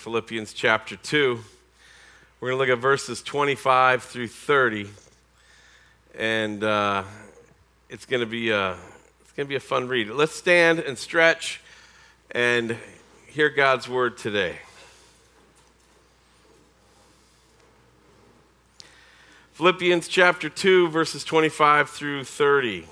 Philippians chapter 2. We're going to look at verses 25 through 30. And uh, it's going to be a it's going to be a fun read. Let's stand and stretch and hear God's word today. Philippians chapter 2 verses 25 through 30.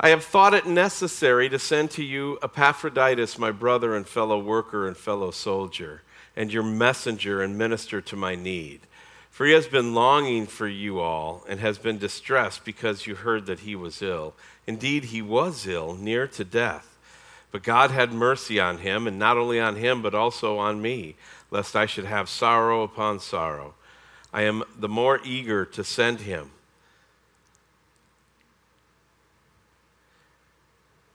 I have thought it necessary to send to you Epaphroditus, my brother and fellow worker and fellow soldier, and your messenger and minister to my need. For he has been longing for you all and has been distressed because you heard that he was ill. Indeed, he was ill, near to death. But God had mercy on him, and not only on him, but also on me, lest I should have sorrow upon sorrow. I am the more eager to send him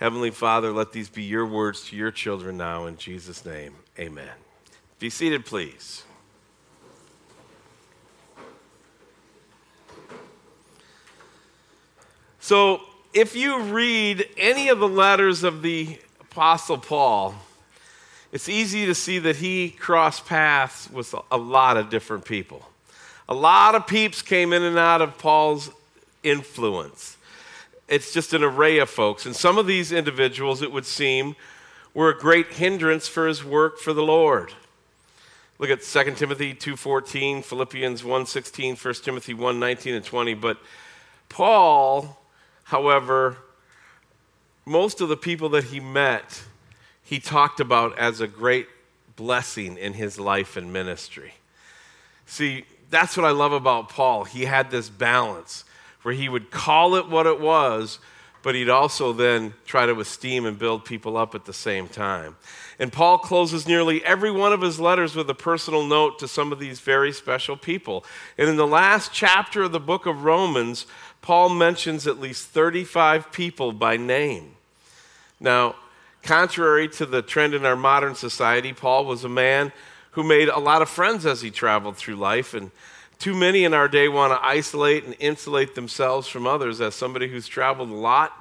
Heavenly Father, let these be your words to your children now. In Jesus' name, amen. Be seated, please. So, if you read any of the letters of the Apostle Paul, it's easy to see that he crossed paths with a lot of different people. A lot of peeps came in and out of Paul's influence it's just an array of folks. And some of these individuals, it would seem, were a great hindrance for his work for the Lord. Look at 2 Timothy 2:14, Philippians 1:16, 1 Timothy 1:19 and 20, but Paul, however, most of the people that he met, he talked about as a great blessing in his life and ministry. See, that's what I love about Paul. He had this balance where he would call it what it was, but he'd also then try to esteem and build people up at the same time. And Paul closes nearly every one of his letters with a personal note to some of these very special people. And in the last chapter of the book of Romans, Paul mentions at least 35 people by name. Now, contrary to the trend in our modern society, Paul was a man who made a lot of friends as he traveled through life and too many in our day want to isolate and insulate themselves from others. As somebody who's traveled a lot,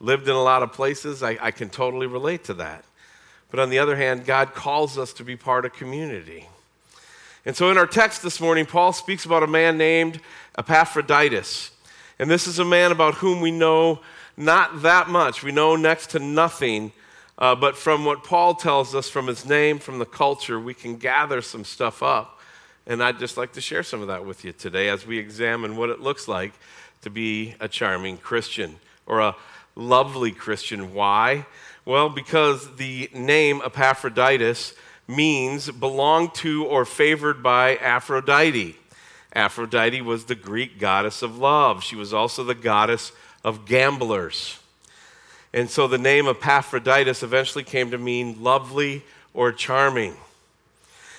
lived in a lot of places, I, I can totally relate to that. But on the other hand, God calls us to be part of community. And so in our text this morning, Paul speaks about a man named Epaphroditus. And this is a man about whom we know not that much. We know next to nothing. Uh, but from what Paul tells us, from his name, from the culture, we can gather some stuff up. And I'd just like to share some of that with you today as we examine what it looks like to be a charming Christian or a lovely Christian. Why? Well, because the name Epaphroditus means belonged to or favored by Aphrodite. Aphrodite was the Greek goddess of love. She was also the goddess of gamblers. And so the name Epaphroditus eventually came to mean lovely or charming.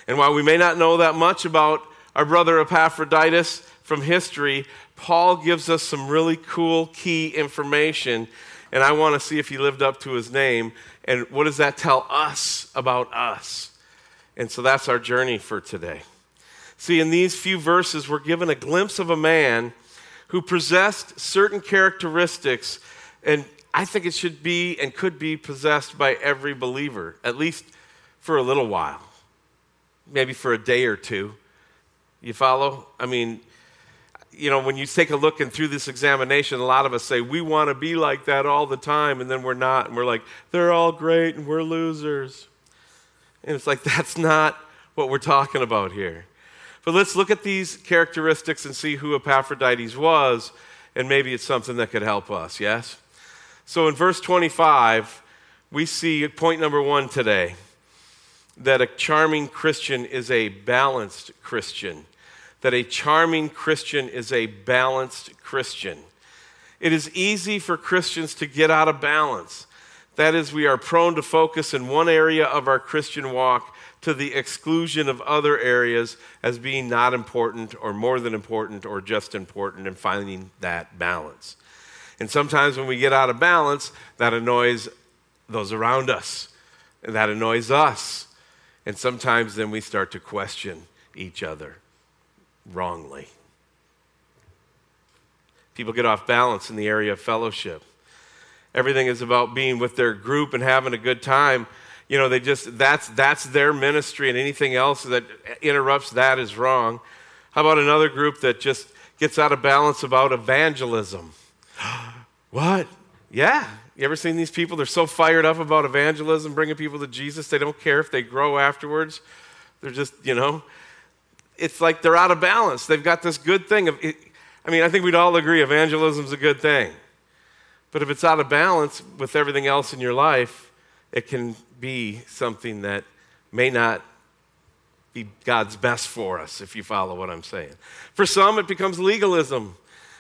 And while we may not know that much about our brother Epaphroditus from history, Paul gives us some really cool key information. And I want to see if he lived up to his name. And what does that tell us about us? And so that's our journey for today. See, in these few verses, we're given a glimpse of a man who possessed certain characteristics, and I think it should be and could be possessed by every believer, at least for a little while maybe for a day or two. You follow? I mean, you know, when you take a look and through this examination, a lot of us say, we want to be like that all the time, and then we're not. And we're like, they're all great and we're losers. And it's like, that's not what we're talking about here. But let's look at these characteristics and see who Epaphroditus was, and maybe it's something that could help us, yes? So in verse 25, we see point number one today that a charming Christian is a balanced Christian. That a charming Christian is a balanced Christian. It is easy for Christians to get out of balance. That is, we are prone to focus in one area of our Christian walk to the exclusion of other areas as being not important or more than important or just important and finding that balance. And sometimes when we get out of balance, that annoys those around us, and that annoys us. And sometimes then we start to question each other wrongly. People get off balance in the area of fellowship. Everything is about being with their group and having a good time. You know, they just, that's, that's their ministry, and anything else that interrupts that is wrong. How about another group that just gets out of balance about evangelism? what? Yeah. You ever seen these people? They're so fired up about evangelism, bringing people to Jesus, they don't care if they grow afterwards. They're just, you know, it's like they're out of balance. They've got this good thing of, I mean, I think we'd all agree evangelism is a good thing. But if it's out of balance with everything else in your life, it can be something that may not be God's best for us, if you follow what I'm saying. For some, it becomes legalism.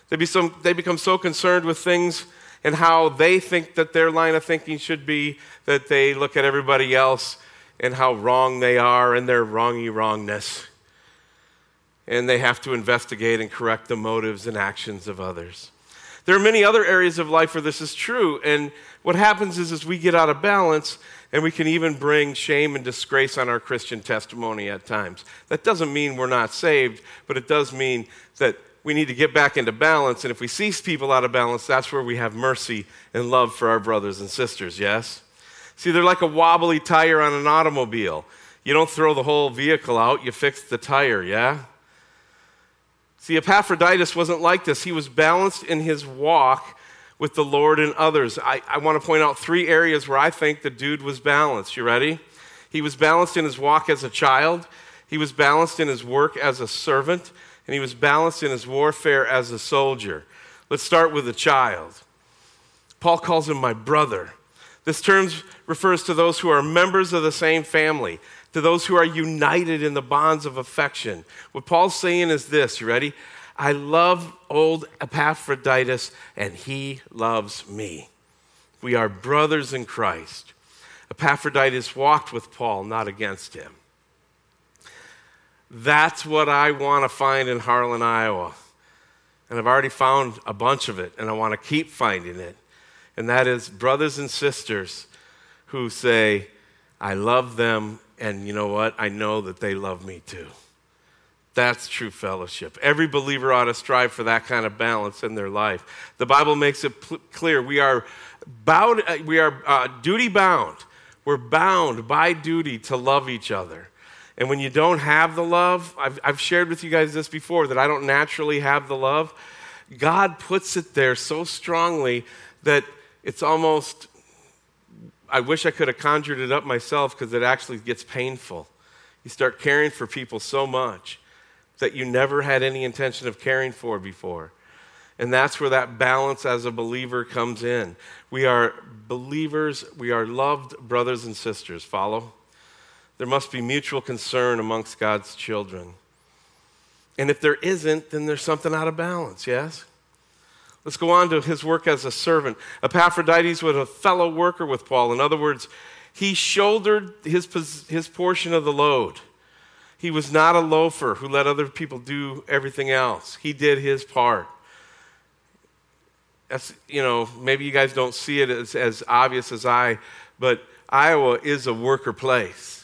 They, be some, they become so concerned with things and how they think that their line of thinking should be that they look at everybody else and how wrong they are and their wrongy wrongness. And they have to investigate and correct the motives and actions of others. There are many other areas of life where this is true. And what happens is, is we get out of balance and we can even bring shame and disgrace on our Christian testimony at times. That doesn't mean we're not saved, but it does mean that we need to get back into balance. And if we see people out of balance, that's where we have mercy and love for our brothers and sisters, yes? See, they're like a wobbly tire on an automobile. You don't throw the whole vehicle out, you fix the tire, yeah? See, Epaphroditus wasn't like this. He was balanced in his walk with the Lord and others. I, I want to point out three areas where I think the dude was balanced. You ready? He was balanced in his walk as a child, he was balanced in his work as a servant, and he was balanced in his warfare as a soldier. Let's start with the child. Paul calls him my brother. This term refers to those who are members of the same family to those who are united in the bonds of affection. What Paul's saying is this you ready? I love old Epaphroditus, and he loves me. We are brothers in Christ. Epaphroditus walked with Paul, not against him. That's what I want to find in Harlan, Iowa. And I've already found a bunch of it, and I want to keep finding it. And that is brothers and sisters who say, I love them and you know what? I know that they love me too. That's true fellowship. Every believer ought to strive for that kind of balance in their life. The Bible makes it pl- clear we are bound, uh, we are uh, duty bound. We're bound by duty to love each other. And when you don't have the love, I've, I've shared with you guys this before that I don't naturally have the love. God puts it there so strongly that it's almost I wish I could have conjured it up myself because it actually gets painful. You start caring for people so much that you never had any intention of caring for before. And that's where that balance as a believer comes in. We are believers, we are loved brothers and sisters. Follow? There must be mutual concern amongst God's children. And if there isn't, then there's something out of balance, yes? Let's go on to his work as a servant. Epaphroditus was a fellow worker with Paul. In other words, he shouldered his, his portion of the load. He was not a loafer who let other people do everything else. He did his part. That's, you know, maybe you guys don't see it as, as obvious as I, but Iowa is a worker place.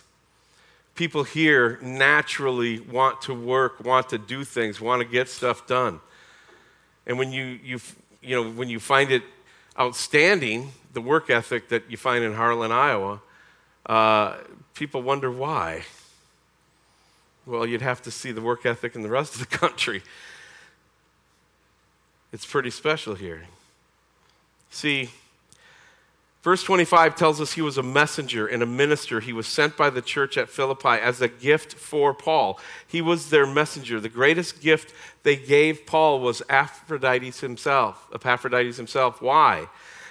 People here naturally want to work, want to do things, want to get stuff done. And when you, you, you know, when you find it outstanding, the work ethic that you find in Harlan, Iowa, uh, people wonder why. Well, you'd have to see the work ethic in the rest of the country. It's pretty special here. See, Verse 25 tells us he was a messenger and a minister. He was sent by the church at Philippi as a gift for Paul. He was their messenger. The greatest gift they gave Paul was Epaphroditus himself. Epaphroditus himself. Why?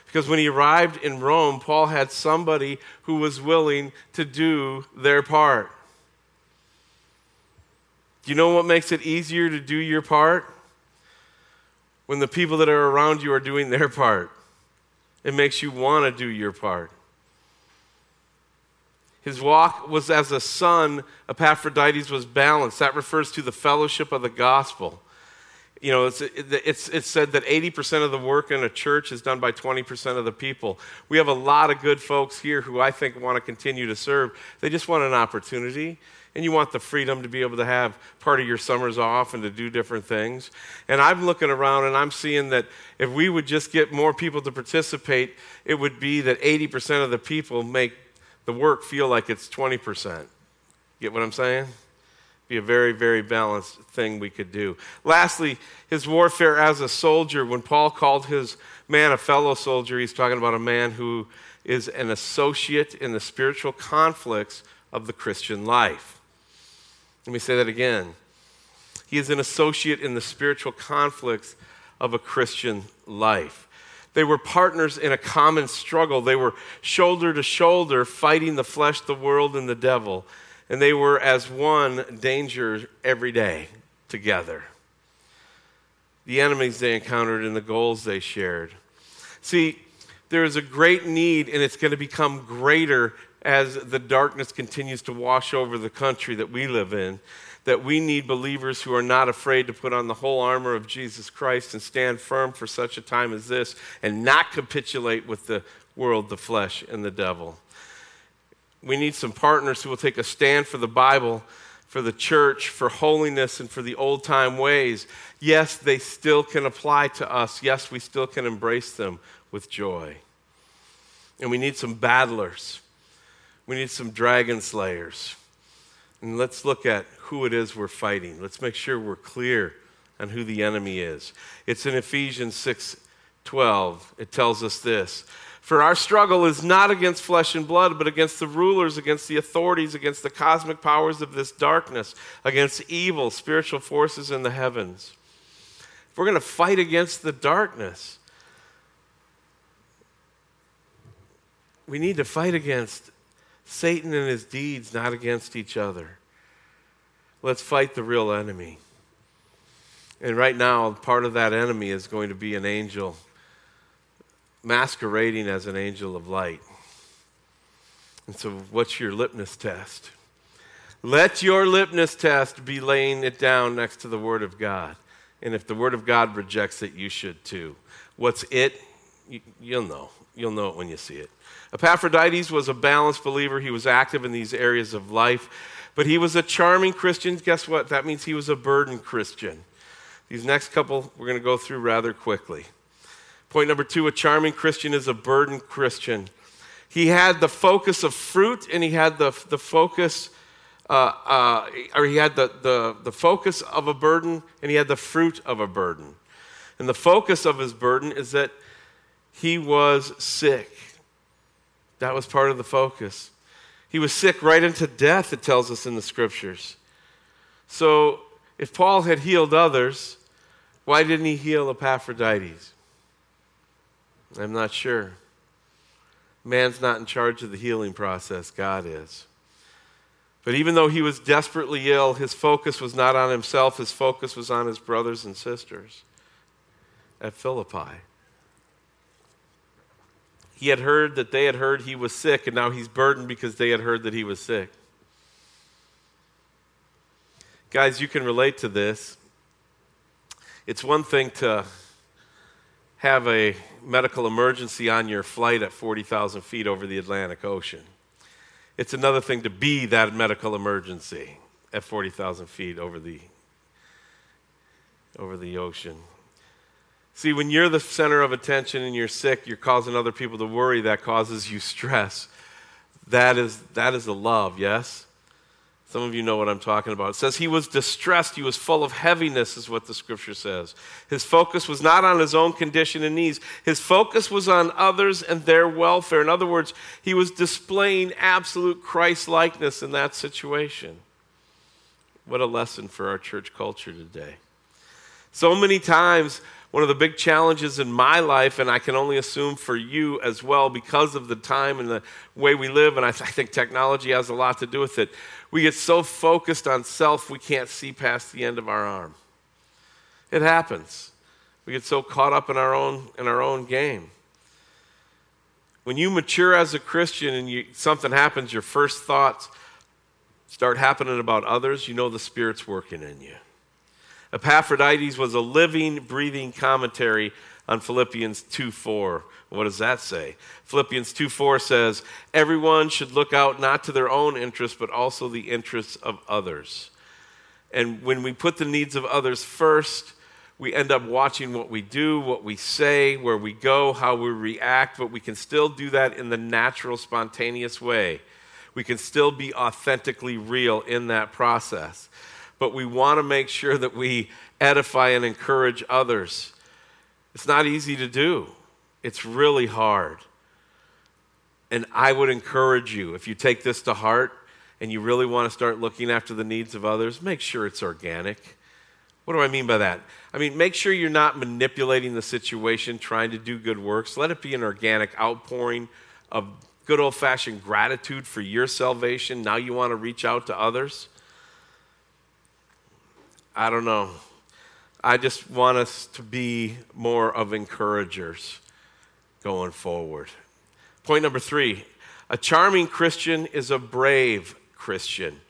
Because when he arrived in Rome, Paul had somebody who was willing to do their part. Do you know what makes it easier to do your part? When the people that are around you are doing their part. It makes you want to do your part. His walk was as a son. Epaphroditus was balanced. That refers to the fellowship of the gospel. You know, it's, it's, it's said that 80% of the work in a church is done by 20% of the people. We have a lot of good folks here who I think want to continue to serve. They just want an opportunity and you want the freedom to be able to have part of your summers off and to do different things. And I'm looking around and I'm seeing that if we would just get more people to participate, it would be that 80% of the people make the work feel like it's 20%. Get what I'm saying? Be a very, very balanced thing we could do. Lastly, his warfare as a soldier. When Paul called his man a fellow soldier, he's talking about a man who is an associate in the spiritual conflicts of the Christian life. Let me say that again. He is an associate in the spiritual conflicts of a Christian life. They were partners in a common struggle. They were shoulder to shoulder fighting the flesh, the world, and the devil. And they were as one danger every day together. The enemies they encountered and the goals they shared. See, there is a great need, and it's going to become greater as the darkness continues to wash over the country that we live in, that we need believers who are not afraid to put on the whole armor of Jesus Christ and stand firm for such a time as this and not capitulate with the world, the flesh, and the devil. We need some partners who will take a stand for the Bible, for the church, for holiness, and for the old time ways. Yes, they still can apply to us. Yes, we still can embrace them with joy. And we need some battlers we need some dragon slayers. And let's look at who it is we're fighting. Let's make sure we're clear on who the enemy is. It's in Ephesians 6 12. It tells us this. For our struggle is not against flesh and blood, but against the rulers, against the authorities, against the cosmic powers of this darkness, against evil spiritual forces in the heavens. If we're going to fight against the darkness, we need to fight against Satan and his deeds, not against each other. Let's fight the real enemy. And right now, part of that enemy is going to be an angel masquerading as an angel of light. And so, what's your litmus test? Let your litmus test be laying it down next to the Word of God. And if the Word of God rejects it, you should too. What's it? You, will know. You'll know it when you see it. Epaphroditus was a balanced believer. He was active in these areas of life, but he was a charming Christian. Guess what? That means he was a burdened Christian. These next couple we're going to go through rather quickly. Point number two a charming Christian is a burdened Christian. He had the focus of fruit and he had the, the focus, uh, uh, or he had the, the, the focus of a burden and he had the fruit of a burden. And the focus of his burden is that he was sick. That was part of the focus. He was sick right into death, it tells us in the scriptures. So, if Paul had healed others, why didn't he heal Epaphroditus? I'm not sure. Man's not in charge of the healing process, God is. But even though he was desperately ill, his focus was not on himself, his focus was on his brothers and sisters at Philippi. He had heard that they had heard he was sick, and now he's burdened because they had heard that he was sick. Guys, you can relate to this. It's one thing to have a medical emergency on your flight at 40,000 feet over the Atlantic Ocean. It's another thing to be that medical emergency at 40,000 feet over the, over the ocean. See, when you're the center of attention and you're sick, you're causing other people to worry. That causes you stress. That is, that is a love, yes? Some of you know what I'm talking about. It says he was distressed. He was full of heaviness, is what the scripture says. His focus was not on his own condition and needs, his focus was on others and their welfare. In other words, he was displaying absolute Christ likeness in that situation. What a lesson for our church culture today. So many times, one of the big challenges in my life, and I can only assume for you as well, because of the time and the way we live, and I, th- I think technology has a lot to do with it. We get so focused on self, we can't see past the end of our arm. It happens. We get so caught up in our own, in our own game. When you mature as a Christian and you, something happens, your first thoughts start happening about others, you know the Spirit's working in you. Epaphroditus was a living, breathing commentary on Philippians 2 4. What does that say? Philippians 2 4 says, Everyone should look out not to their own interests, but also the interests of others. And when we put the needs of others first, we end up watching what we do, what we say, where we go, how we react, but we can still do that in the natural, spontaneous way. We can still be authentically real in that process. But we want to make sure that we edify and encourage others. It's not easy to do, it's really hard. And I would encourage you, if you take this to heart and you really want to start looking after the needs of others, make sure it's organic what do I mean by that? I mean, make sure you're not manipulating the situation, trying to do good works. Let it be an organic outpouring of good old fashioned gratitude for your salvation. Now you want to reach out to others. I don't know. I just want us to be more of encouragers going forward. Point number three a charming Christian is a brave Christian.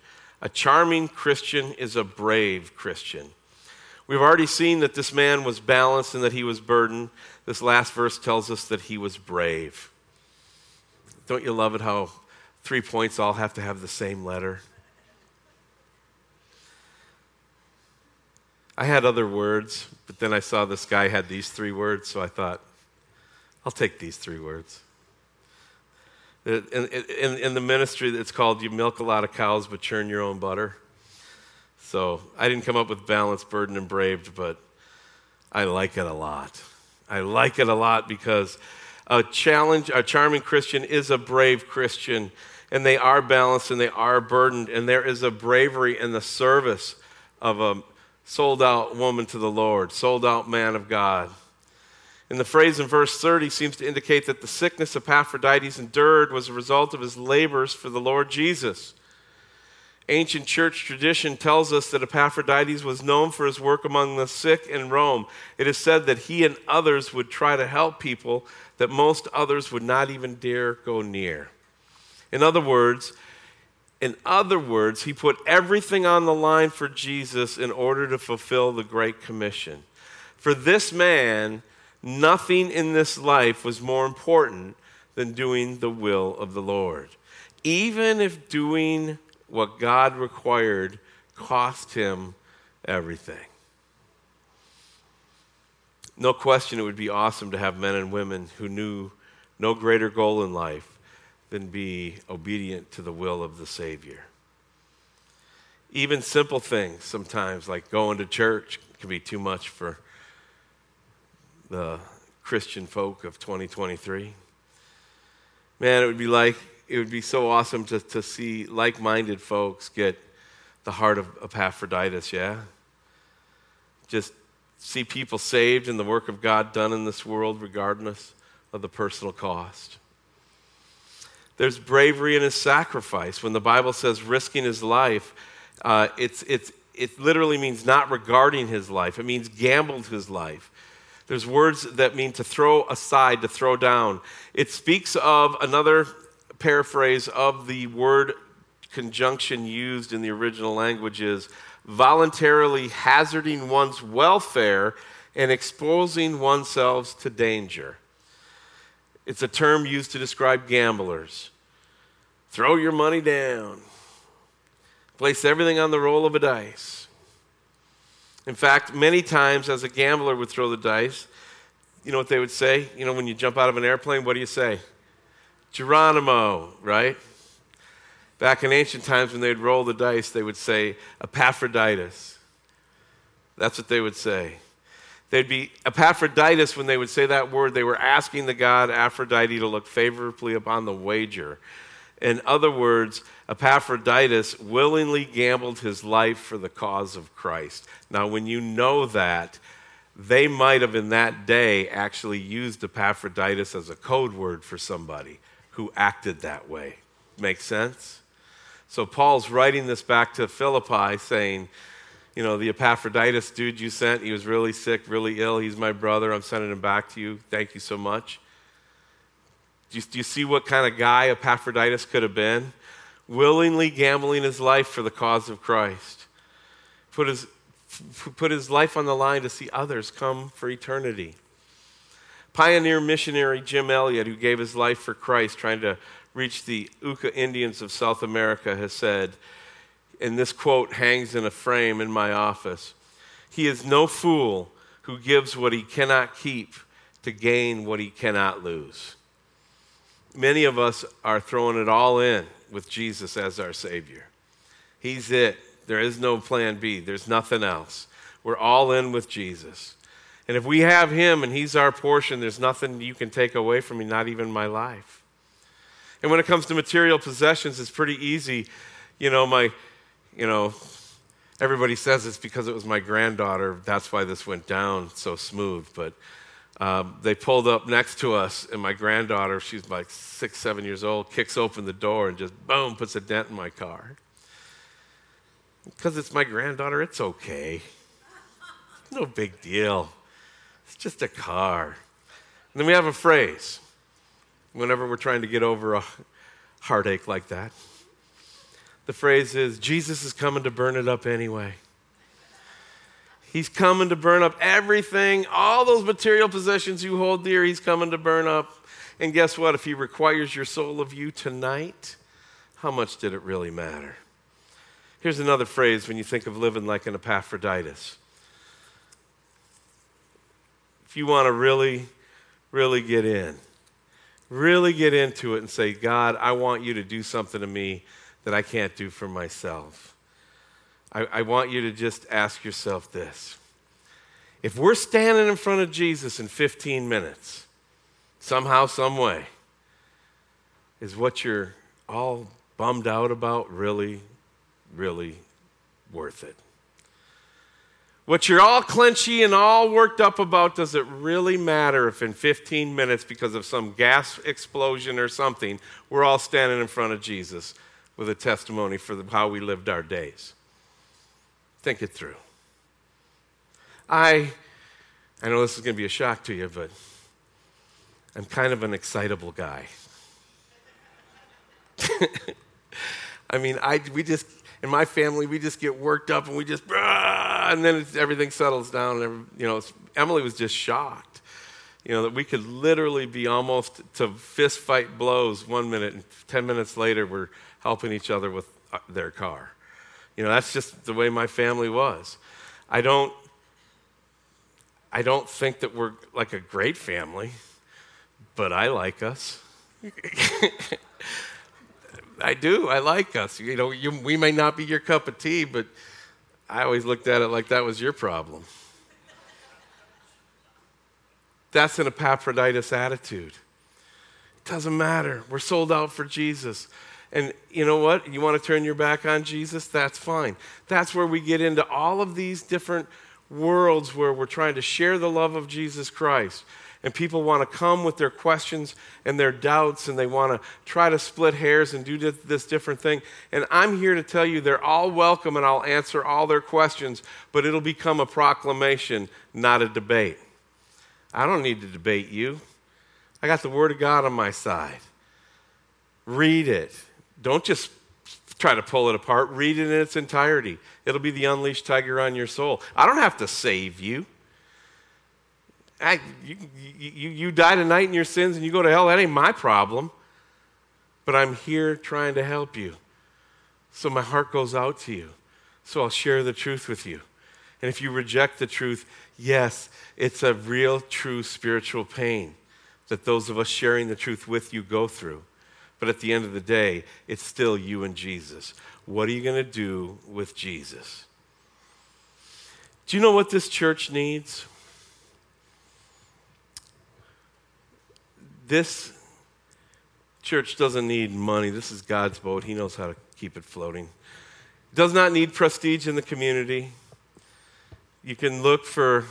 A charming Christian is a brave Christian. We've already seen that this man was balanced and that he was burdened. This last verse tells us that he was brave. Don't you love it how three points all have to have the same letter? I had other words, but then I saw this guy had these three words, so I thought, I'll take these three words. In, in, in the ministry, it's called You Milk a Lot of Cows, but Churn Your Own Butter. So I didn't come up with balanced, burdened, and braved, but I like it a lot. I like it a lot because a challenge, a charming Christian is a brave Christian, and they are balanced and they are burdened, and there is a bravery in the service of a sold out woman to the Lord, sold out man of God. And the phrase in verse 30 seems to indicate that the sickness Epaphroditus endured was a result of his labors for the Lord Jesus. Ancient church tradition tells us that Epaphroditus was known for his work among the sick in Rome. It is said that he and others would try to help people that most others would not even dare go near. In other words, in other words, he put everything on the line for Jesus in order to fulfill the Great Commission. For this man, nothing in this life was more important than doing the will of the Lord. Even if doing what God required cost him everything. No question, it would be awesome to have men and women who knew no greater goal in life than be obedient to the will of the Savior. Even simple things sometimes, like going to church, can be too much for the Christian folk of 2023. Man, it would be like it would be so awesome to, to see like minded folks get the heart of Epaphroditus, yeah? Just see people saved and the work of God done in this world, regardless of the personal cost. There's bravery in his sacrifice. When the Bible says risking his life, uh, it's, it's, it literally means not regarding his life, it means gambled his life. There's words that mean to throw aside, to throw down. It speaks of another paraphrase of the word conjunction used in the original language is voluntarily hazarding one's welfare and exposing oneself to danger. It's a term used to describe gamblers. Throw your money down, place everything on the roll of a dice. In fact, many times as a gambler would throw the dice, you know what they would say? You know, when you jump out of an airplane, what do you say? Geronimo, right? Back in ancient times when they'd roll the dice, they would say Epaphroditus. That's what they would say. They'd be Epaphroditus when they would say that word. They were asking the god Aphrodite to look favorably upon the wager. In other words, Epaphroditus willingly gambled his life for the cause of Christ. Now, when you know that, they might have in that day actually used Epaphroditus as a code word for somebody who acted that way. Make sense? So Paul's writing this back to Philippi saying, you know, the Epaphroditus dude you sent, he was really sick, really ill. He's my brother. I'm sending him back to you. Thank you so much. Do you, do you see what kind of guy Epaphroditus could have been? Willingly gambling his life for the cause of Christ. Put his, put his life on the line to see others come for eternity. Pioneer missionary Jim Elliot, who gave his life for Christ trying to reach the Auca Indians of South America, has said, and this quote hangs in a frame in my office He is no fool who gives what he cannot keep to gain what he cannot lose. Many of us are throwing it all in with Jesus as our Savior. He's it. There is no plan B, there's nothing else. We're all in with Jesus. And if we have Him and He's our portion, there's nothing you can take away from me, not even my life. And when it comes to material possessions, it's pretty easy. You know, my, you know, everybody says it's because it was my granddaughter. That's why this went down so smooth. But um, they pulled up next to us, and my granddaughter, she's like six, seven years old, kicks open the door and just boom, puts a dent in my car. Because it's my granddaughter, it's okay. No big deal. It's just a car. And then we have a phrase whenever we're trying to get over a heartache like that. The phrase is Jesus is coming to burn it up anyway. He's coming to burn up everything, all those material possessions you hold dear, he's coming to burn up. And guess what? If he requires your soul of you tonight, how much did it really matter? Here's another phrase when you think of living like an Epaphroditus. If you want to really, really get in, really get into it and say, God, I want you to do something to me that I can't do for myself. I, I want you to just ask yourself this. If we're standing in front of Jesus in 15 minutes, somehow, some way, is what you're all bummed out about really, really worth it? What you're all clenchy and all worked up about, does it really matter if in 15 minutes, because of some gas explosion or something, we're all standing in front of Jesus with a testimony for the, how we lived our days? Think it through. I, I know this is going to be a shock to you, but I'm kind of an excitable guy. I mean, I, we just, in my family, we just get worked up and we just, and then everything settles down. And, you know, Emily was just shocked, you know, that we could literally be almost to fist fight blows one minute, and 10 minutes later, we're helping each other with uh, their car. You know, that's just the way my family was. I don't I don't think that we're like a great family, but I like us. I do. I like us. You know, you, we may not be your cup of tea, but I always looked at it like that was your problem. That's an Epaphroditus attitude. It doesn't matter. We're sold out for Jesus. And you know what? You want to turn your back on Jesus? That's fine. That's where we get into all of these different worlds where we're trying to share the love of Jesus Christ. And people want to come with their questions and their doubts, and they want to try to split hairs and do this different thing. And I'm here to tell you they're all welcome, and I'll answer all their questions, but it'll become a proclamation, not a debate. I don't need to debate you. I got the Word of God on my side. Read it, don't just try to pull it apart, read it in its entirety. It'll be the unleashed tiger on your soul. I don't have to save you. I, you, you, you die tonight in your sins and you go to hell. That ain't my problem. But I'm here trying to help you. So my heart goes out to you. So I'll share the truth with you. And if you reject the truth, yes, it's a real, true spiritual pain that those of us sharing the truth with you go through. But at the end of the day, it's still you and Jesus. What are you going to do with Jesus? Do you know what this church needs? This church doesn't need money. This is God's boat. He knows how to keep it floating. Does not need prestige in the community. You can look for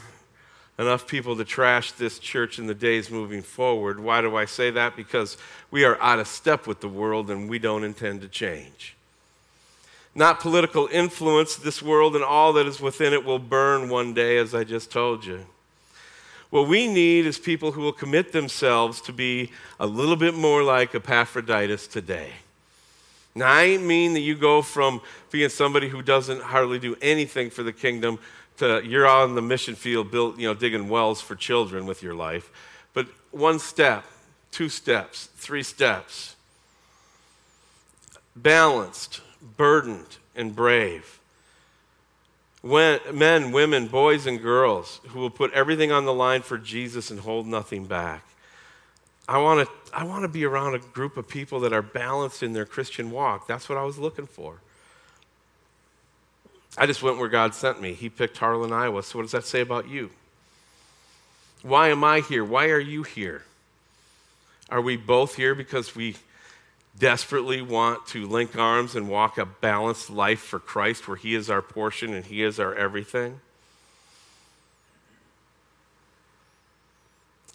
enough people to trash this church in the days moving forward. Why do I say that? Because we are out of step with the world and we don't intend to change. Not political influence, this world and all that is within it will burn one day, as I just told you. What we need is people who will commit themselves to be a little bit more like Epaphroditus today. Now, I mean that you go from being somebody who doesn't hardly do anything for the kingdom to you're on the mission field, built, you know, digging wells for children with your life. But one step, two steps, three steps. Balanced, burdened, and brave when, men, women, boys, and girls who will put everything on the line for Jesus and hold nothing back. I want to I want to be around a group of people that are balanced in their Christian walk. That's what I was looking for. I just went where God sent me. He picked Harlan, Iowa. So what does that say about you? Why am I here? Why are you here? Are we both here because we desperately want to link arms and walk a balanced life for Christ where He is our portion and He is our everything?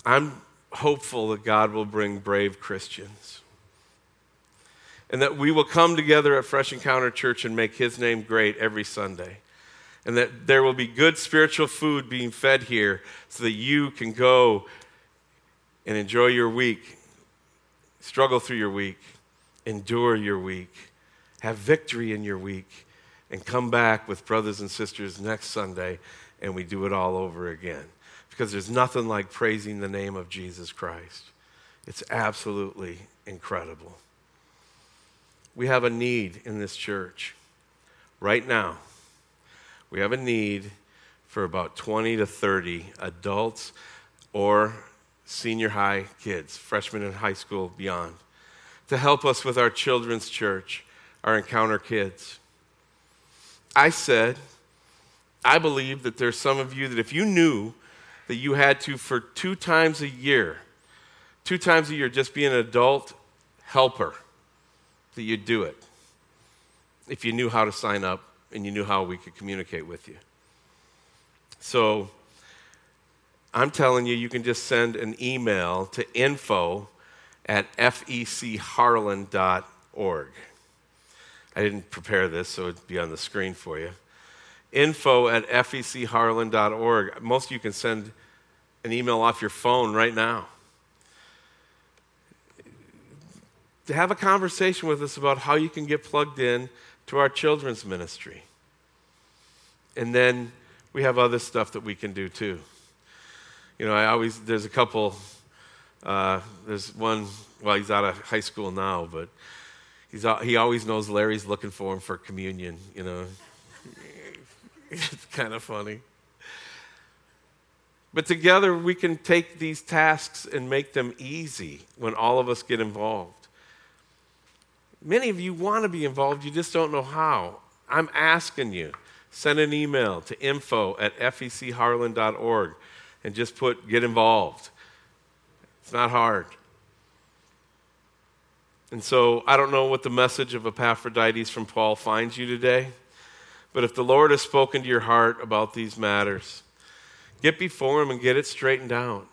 I'm hopeful that God will bring brave Christians and that we will come together at Fresh Encounter Church and make His name great every Sunday. And that there will be good spiritual food being fed here so that you can go and enjoy your week, struggle through your week, endure your week, have victory in your week, and come back with brothers and sisters next Sunday and we do it all over again. Because there's nothing like praising the name of Jesus Christ. It's absolutely incredible. We have a need in this church right now. We have a need for about 20 to 30 adults or senior high kids, freshmen in high school, beyond to help us with our children's church, our Encounter Kids. I said, I believe that there's some of you that if you knew that you had to, for two times a year, two times a year, just be an adult helper, that you'd do it if you knew how to sign up and you knew how we could communicate with you. So I'm telling you, you can just send an email to info at fecharlan.org. I didn't prepare this, so it'd be on the screen for you. Info at fecharlan.org. Most of you can send an email off your phone right now. To have a conversation with us about how you can get plugged in to our children's ministry. And then we have other stuff that we can do too. You know, I always, there's a couple uh, there's one, well, he's out of high school now, but he's, he always knows Larry's looking for him for communion, you know. it's kind of funny. But together we can take these tasks and make them easy when all of us get involved. Many of you want to be involved, you just don't know how. I'm asking you, send an email to info at fecharlan.org and just put get involved. It's not hard. And so I don't know what the message of Epaphroditus from Paul finds you today, but if the Lord has spoken to your heart about these matters, get before Him and get it straightened out.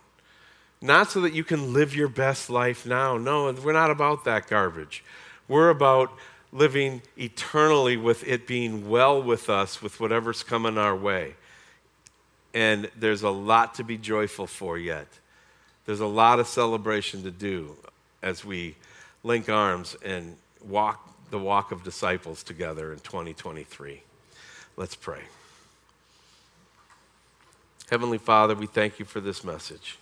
Not so that you can live your best life now. No, we're not about that garbage. We're about living eternally with it being well with us with whatever's coming our way. And there's a lot to be joyful for yet. There's a lot of celebration to do as we link arms and walk the walk of disciples together in 2023. Let's pray. Heavenly Father, we thank you for this message.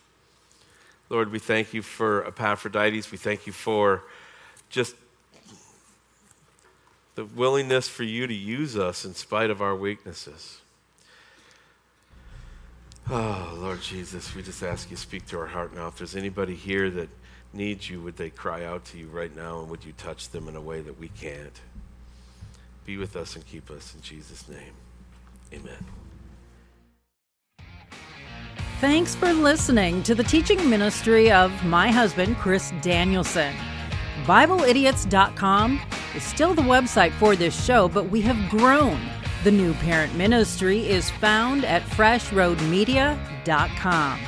Lord, we thank you for Epaphroditus. We thank you for just the willingness for you to use us in spite of our weaknesses. Oh, Lord Jesus, we just ask you speak to our heart now. If there's anybody here that needs you, would they cry out to you right now and would you touch them in a way that we can't? Be with us and keep us in Jesus' name. Amen. Thanks for listening to the teaching ministry of my husband, Chris Danielson. BibleIdiots.com is still the website for this show, but we have grown. The new parent ministry is found at freshroadmedia.com.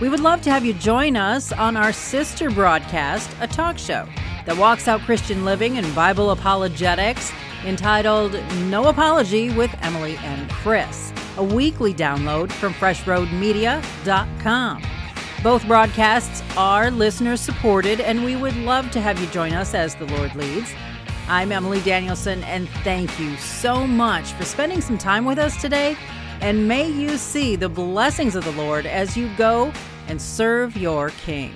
We would love to have you join us on our sister broadcast, a talk show that walks out Christian living and Bible apologetics entitled No Apology with Emily and Chris. a weekly download from FreshRoadMedia.com. Both broadcasts are listener supported, and we would love to have you join us as the Lord leads. I'm Emily Danielson, and thank you so much for spending some time with us today. And may you see the blessings of the Lord as you go and serve your King.